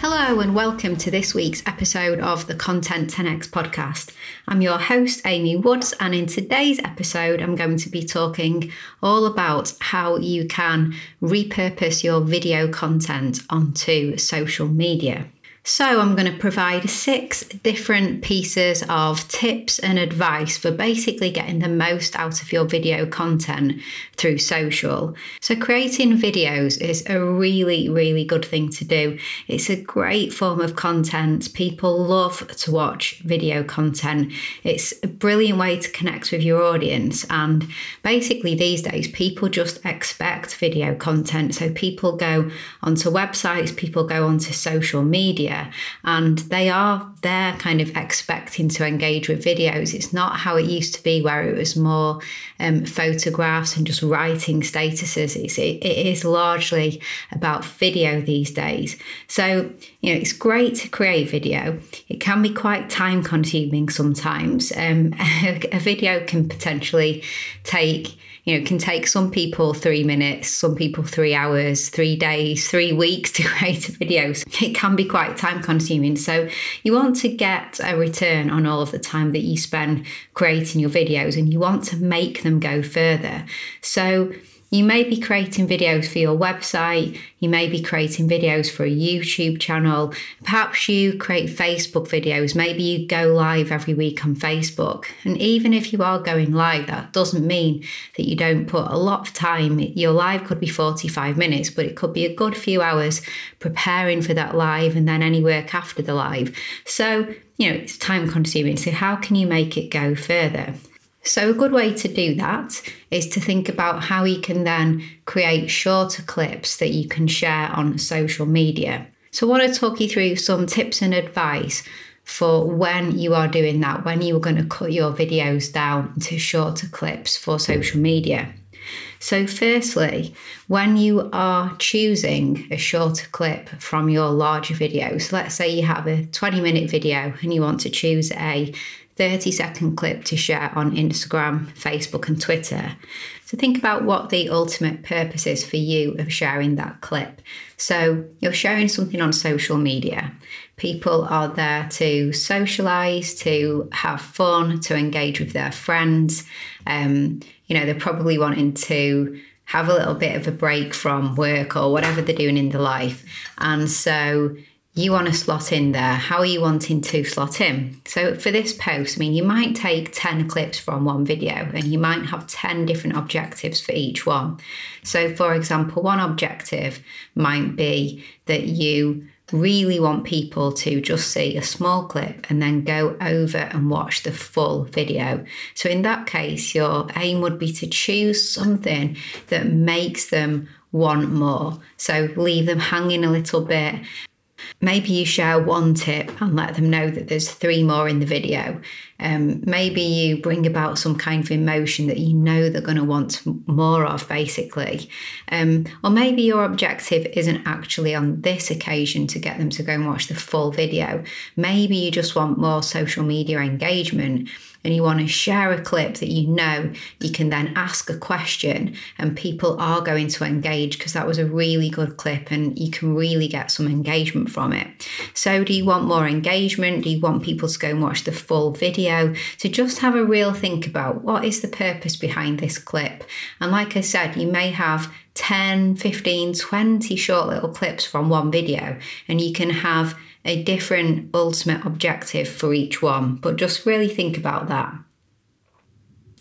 Hello, and welcome to this week's episode of the Content 10x podcast. I'm your host, Amy Woods, and in today's episode, I'm going to be talking all about how you can repurpose your video content onto social media. So, I'm going to provide six different pieces of tips and advice for basically getting the most out of your video content through social. So, creating videos is a really, really good thing to do. It's a great form of content. People love to watch video content. It's a brilliant way to connect with your audience. And basically, these days, people just expect video content. So, people go onto websites, people go onto social media and they are there kind of expecting to engage with videos. It's not how it used to be where it was more um, photographs and just writing statuses. It's, it, it is largely about video these days. So, you know, it's great to create video. It can be quite time consuming sometimes. Um, a video can potentially take you know, can take some people three minutes, some people three hours, three days, three weeks to create a video. So it can be quite time consuming. So you want to get a return on all of the time that you spend creating your videos and you want to make them go further. So you may be creating videos for your website, you may be creating videos for a YouTube channel, perhaps you create Facebook videos, maybe you go live every week on Facebook. And even if you are going live, that doesn't mean that you don't put a lot of time. Your live could be 45 minutes, but it could be a good few hours preparing for that live and then any work after the live. So, you know, it's time consuming. So, how can you make it go further? So, a good way to do that is to think about how you can then create shorter clips that you can share on social media. So, I want to talk you through some tips and advice for when you are doing that, when you are going to cut your videos down to shorter clips for social media. So, firstly, when you are choosing a shorter clip from your larger videos, let's say you have a 20 minute video and you want to choose a 30 second clip to share on Instagram, Facebook, and Twitter. So think about what the ultimate purpose is for you of sharing that clip. So you're sharing something on social media. People are there to socialize, to have fun, to engage with their friends. Um, you know, they're probably wanting to have a little bit of a break from work or whatever they're doing in their life. And so you want to slot in there. How are you wanting to slot in? So for this post, I mean, you might take 10 clips from one video and you might have 10 different objectives for each one. So, for example, one objective might be that you really want people to just see a small clip and then go over and watch the full video. So, in that case, your aim would be to choose something that makes them want more. So, leave them hanging a little bit Maybe you share one tip and let them know that there's three more in the video. Um, maybe you bring about some kind of emotion that you know they're going to want more of, basically. Um, or maybe your objective isn't actually on this occasion to get them to go and watch the full video. Maybe you just want more social media engagement and you want to share a clip that you know you can then ask a question and people are going to engage because that was a really good clip and you can really get some engagement from it. So, do you want more engagement? Do you want people to go and watch the full video? So, just have a real think about what is the purpose behind this clip. And like I said, you may have 10, 15, 20 short little clips from one video, and you can have a different ultimate objective for each one, but just really think about that.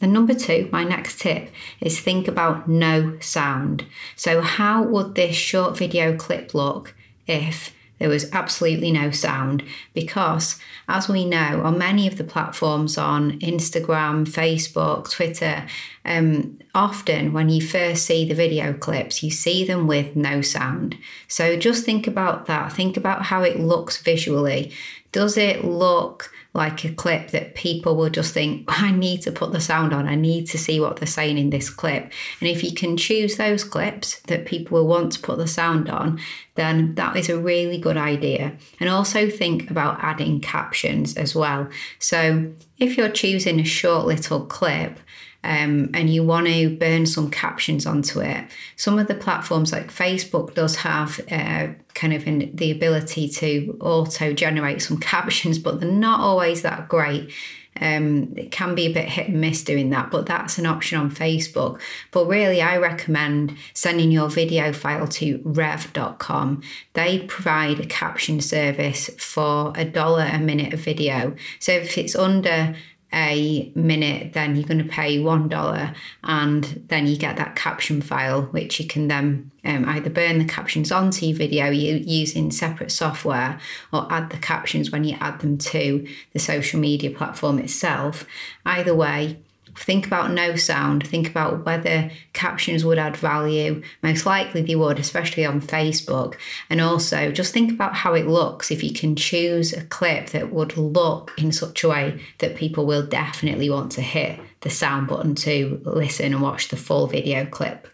And number two, my next tip, is think about no sound. So, how would this short video clip look if there was absolutely no sound because, as we know, on many of the platforms on Instagram, Facebook, Twitter, um, often when you first see the video clips, you see them with no sound. So just think about that. Think about how it looks visually. Does it look like a clip that people will just think, I need to put the sound on, I need to see what they're saying in this clip. And if you can choose those clips that people will want to put the sound on, then that is a really good idea. And also think about adding captions as well. So if you're choosing a short little clip, um, and you want to burn some captions onto it. Some of the platforms like Facebook does have uh, kind of in the ability to auto generate some captions, but they're not always that great. Um, it can be a bit hit and miss doing that, but that's an option on Facebook. But really, I recommend sending your video file to rev.com. They provide a caption service for a dollar a minute of video. So if it's under a minute, then you're going to pay $1 and then you get that caption file, which you can then um, either burn the captions onto your video using separate software or add the captions when you add them to the social media platform itself. Either way, think about no sound, think about whether captions would add value. Most likely they would, especially on Facebook. And also just think about how it looks. If you can choose a clip that would look in such a way that people will definitely want to hit the sound button to listen and watch the full video clip.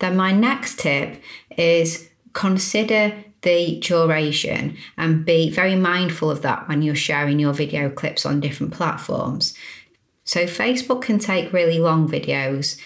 Then my next tip is consider the duration and be very mindful of that when you're sharing your video clips on different platforms. So Facebook can take really long videos,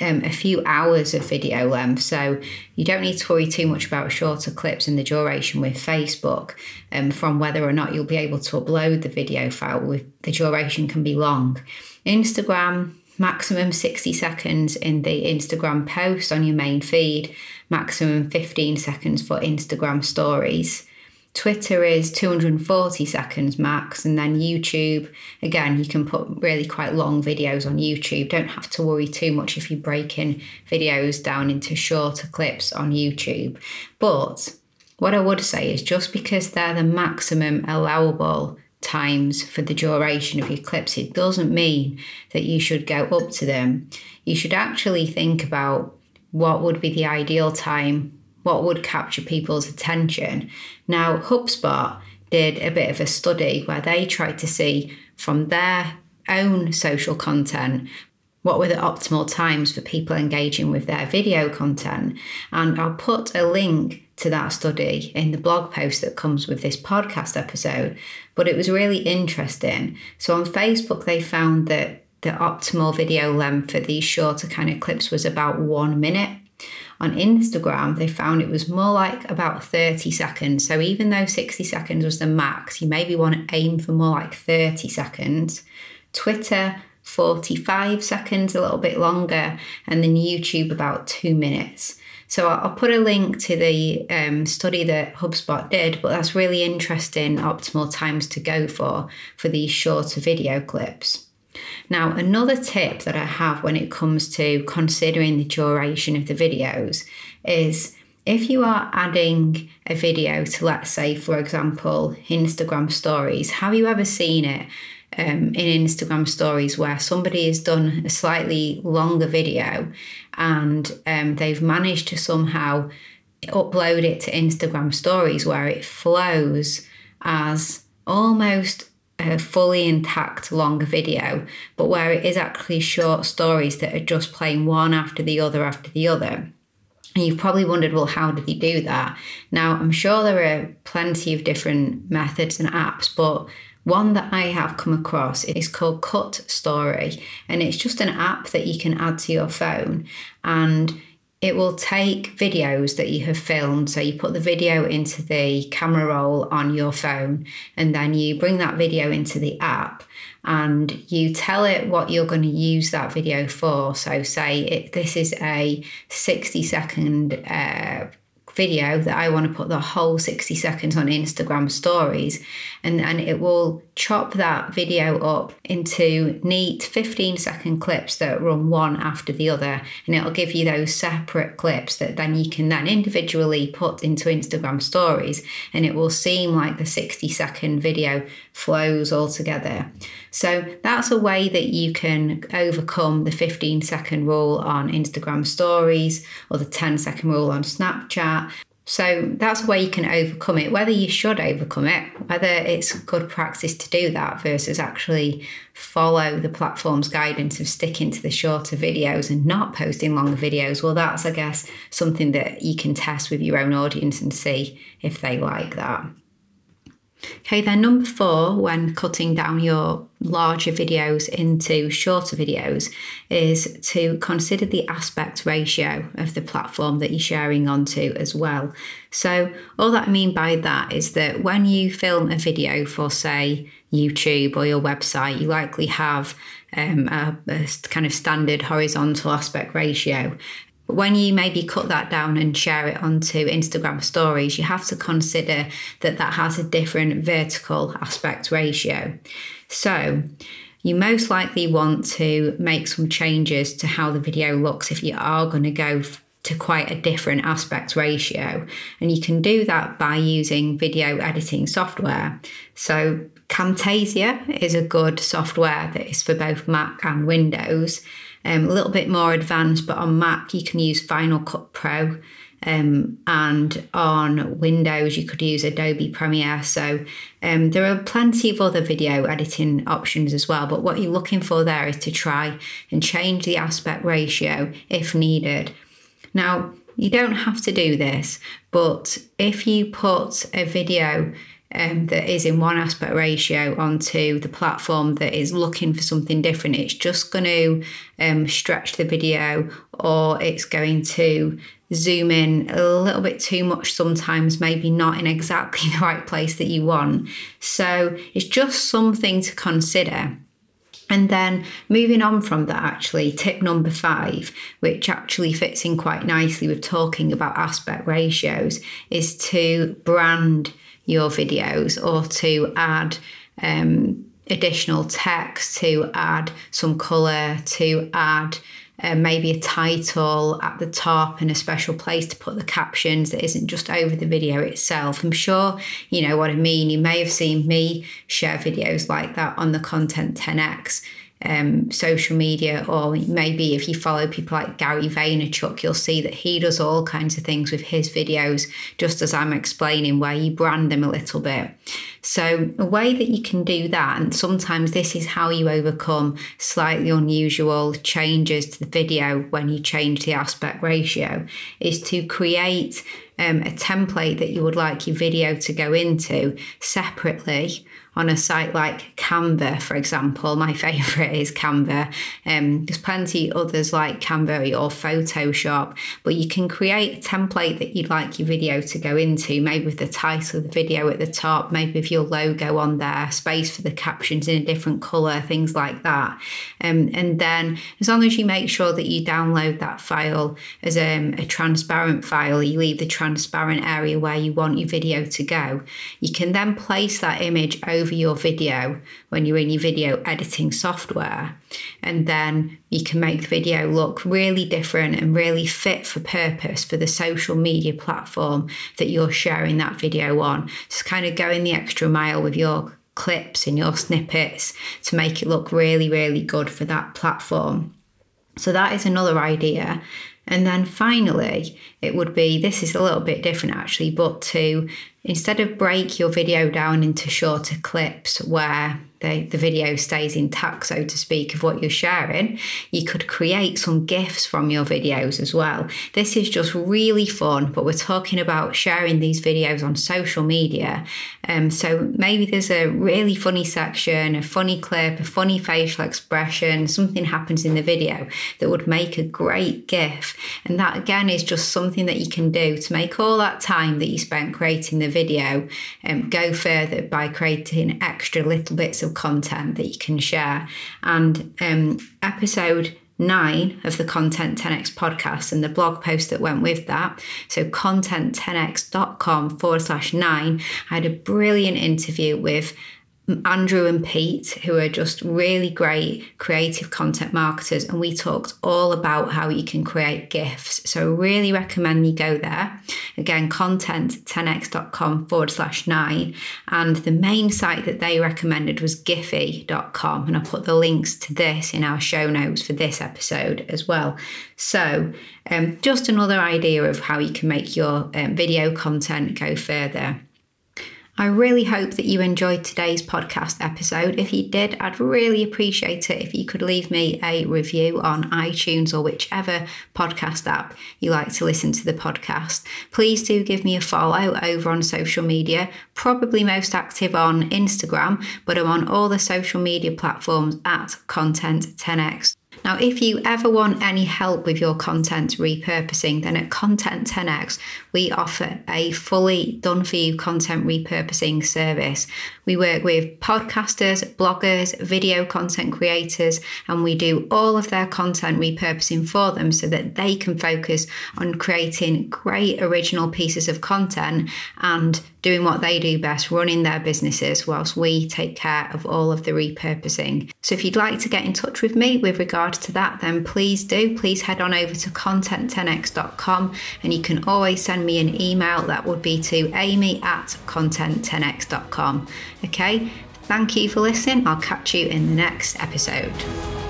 um, a few hours of video length. So you don't need to worry too much about shorter clips and the duration with Facebook um, from whether or not you'll be able to upload the video file. With the duration can be long. Instagram maximum 60 seconds in the Instagram post on your main feed, maximum 15 seconds for Instagram stories. Twitter is 240 seconds max, and then YouTube, again, you can put really quite long videos on YouTube. Don't have to worry too much if you're breaking videos down into shorter clips on YouTube. But what I would say is just because they're the maximum allowable times for the duration of your clips, it doesn't mean that you should go up to them. You should actually think about what would be the ideal time what would capture people's attention. Now, HubSpot did a bit of a study where they tried to see from their own social content what were the optimal times for people engaging with their video content. And I'll put a link to that study in the blog post that comes with this podcast episode. But it was really interesting. So on Facebook, they found that the optimal video length for these shorter kind of clips was about one minute. On Instagram, they found it was more like about 30 seconds. So even though 60 seconds was the max, you maybe want to aim for more like 30 seconds. Twitter, 45 seconds, a little bit longer, and then YouTube, about two minutes. So I'll put a link to the um, study that HubSpot did, but that's really interesting optimal times to go for for these shorter video clips. Now, another tip that I have when it comes to considering the duration of the videos is if you are adding a video to, let's say, for example, Instagram stories, have you ever seen it um, in Instagram stories where somebody has done a slightly longer video and um, they've managed to somehow upload it to Instagram stories where it flows as almost a fully intact longer video, but where it is actually short stories that are just playing one after the other after the other. And you've probably wondered, well, how did he do that? Now, I'm sure there are plenty of different methods and apps, but one that I have come across is called Cut Story, and it's just an app that you can add to your phone. And it will take videos that you have filmed. So you put the video into the camera roll on your phone, and then you bring that video into the app and you tell it what you're going to use that video for. So, say it, this is a 60 second uh, video that I want to put the whole 60 seconds on Instagram stories and, and it will chop that video up into neat 15 second clips that run one after the other and it'll give you those separate clips that then you can then individually put into Instagram stories and it will seem like the 60 second video flows all together. So that's a way that you can overcome the 15 second rule on Instagram stories or the 10 second rule on Snapchat So that's where you can overcome it, whether you should overcome it, whether it's good practice to do that versus actually follow the platform's guidance of sticking to the shorter videos and not posting longer videos. Well, that's, I guess, something that you can test with your own audience and see if they like that. Okay, then number four, when cutting down your larger videos into shorter videos, is to consider the aspect ratio of the platform that you're sharing onto as well. So, all that I mean by that is that when you film a video for, say, YouTube or your website, you likely have um, a, a, kind of standard horizontal aspect ratio. When you maybe cut that down and share it onto Instagram stories, you have to consider that that has a different vertical aspect ratio. So, you most likely want to make some changes to how the video looks if you are going to go to quite a different aspect ratio. And you can do that by using video editing software. So, Camtasia is a good software that is for both Mac and Windows um, a little bit more advanced, but on Mac you can use Final Cut Pro. Um, and on Windows, you could use Adobe Premiere. So um, there are plenty of other video editing options as well. But what you're looking for there is to try and change the aspect ratio if needed. Now, you don't have to do this, but if you put a video um, that is in one aspect ratio onto the platform that is looking for something different, it's just going to um, stretch the video or it's going to zoom in a little bit too much sometimes, maybe not in exactly the right place that you want. So it's just something to consider. And then moving on from that, actually, tip number five, which actually fits in quite nicely with talking about aspect ratios, is to brand your videos or to add um, additional text, to add some colour, to add uh, maybe a title at the top and a special place to put the captions that isn't just over the video itself. I'm sure you know what I mean. You may have seen me share videos like that on the Content 10x um, social media, or maybe if you follow people like Gary Vaynerchuk, you'll see that he does all kinds of things with his videos, just as I'm explaining, where you brand them a little bit. So, a way that you can do that, and sometimes this is how you overcome slightly unusual changes to the video when you change the aspect ratio, is to create um, a template that you would like your video to go into separately on a site like Canva, for example. My favourite is Canva. Um, there's plenty others like Canva or Photoshop, but you can create a template that you'd like your video to go into, maybe with the title of the video at the top, maybe with your logo on there, space for the captions in a different colour, things like that. Um, and then as long as you make sure that you download that file as um, a transparent file, you leave the transparent area where you want your video to go, you can then place that image over over your video when you're in your video editing software. And then you can make the video look really different and really fit for purpose for the social media platform that you're sharing that video on. Just kind of going the extra mile with your clips and your snippets to make it look really, really good for that platform. So that is another idea. And then finally, it would be this is a little bit different actually, but to instead of break your video down into shorter clips where the, the video stays intact, so to speak, of what you're sharing, you could create some GIFs from your videos as well. This is just really fun, but we're talking about sharing these videos on social media. Um, so maybe there's a really funny section, a funny clip, a funny facial expression, something happens in the video that would make a great GIF. And that again is just something that you can do to make all that time that you spent creating the video um, go further by creating extra little bits of content that you can share. And um, episode nine of the Content 10x podcast and the blog post that went with that. So, content10x.com forward slash nine. I had a brilliant interview with Andrew and Pete, who are just really great creative content marketers, and we talked all about how you can create GIFs. So, really recommend you go there. Again, content10x.com forward slash nine. And the main site that they recommended was giphy.com. And I'll put the links to this in our show notes for this episode as well. So, um, just another idea of how you can make your um, video content go further. I really hope that you enjoyed today's podcast episode. If you did, I'd really appreciate it if you could leave me a review on iTunes or whichever podcast app you like to listen to the podcast. Please do give me a follow over on social media, probably most active on Instagram, but I'm on all the social media platforms at Content 10x. Now, if you ever want any help with your content repurposing, then at Content 10x, we offer a fully done for you content repurposing service. We work with podcasters, bloggers, video content creators, and we do all of their content repurposing for them so that they can focus on creating great original pieces of content and doing what they do best, running their businesses, whilst we take care of all of the repurposing. So if you'd like to get in touch with me with regard to that, then please do. Please head on over to content10x.com and you can always send me an email. That would be to amy at content10x.com. Okay, thank you for listening. I'll catch you in the next episode.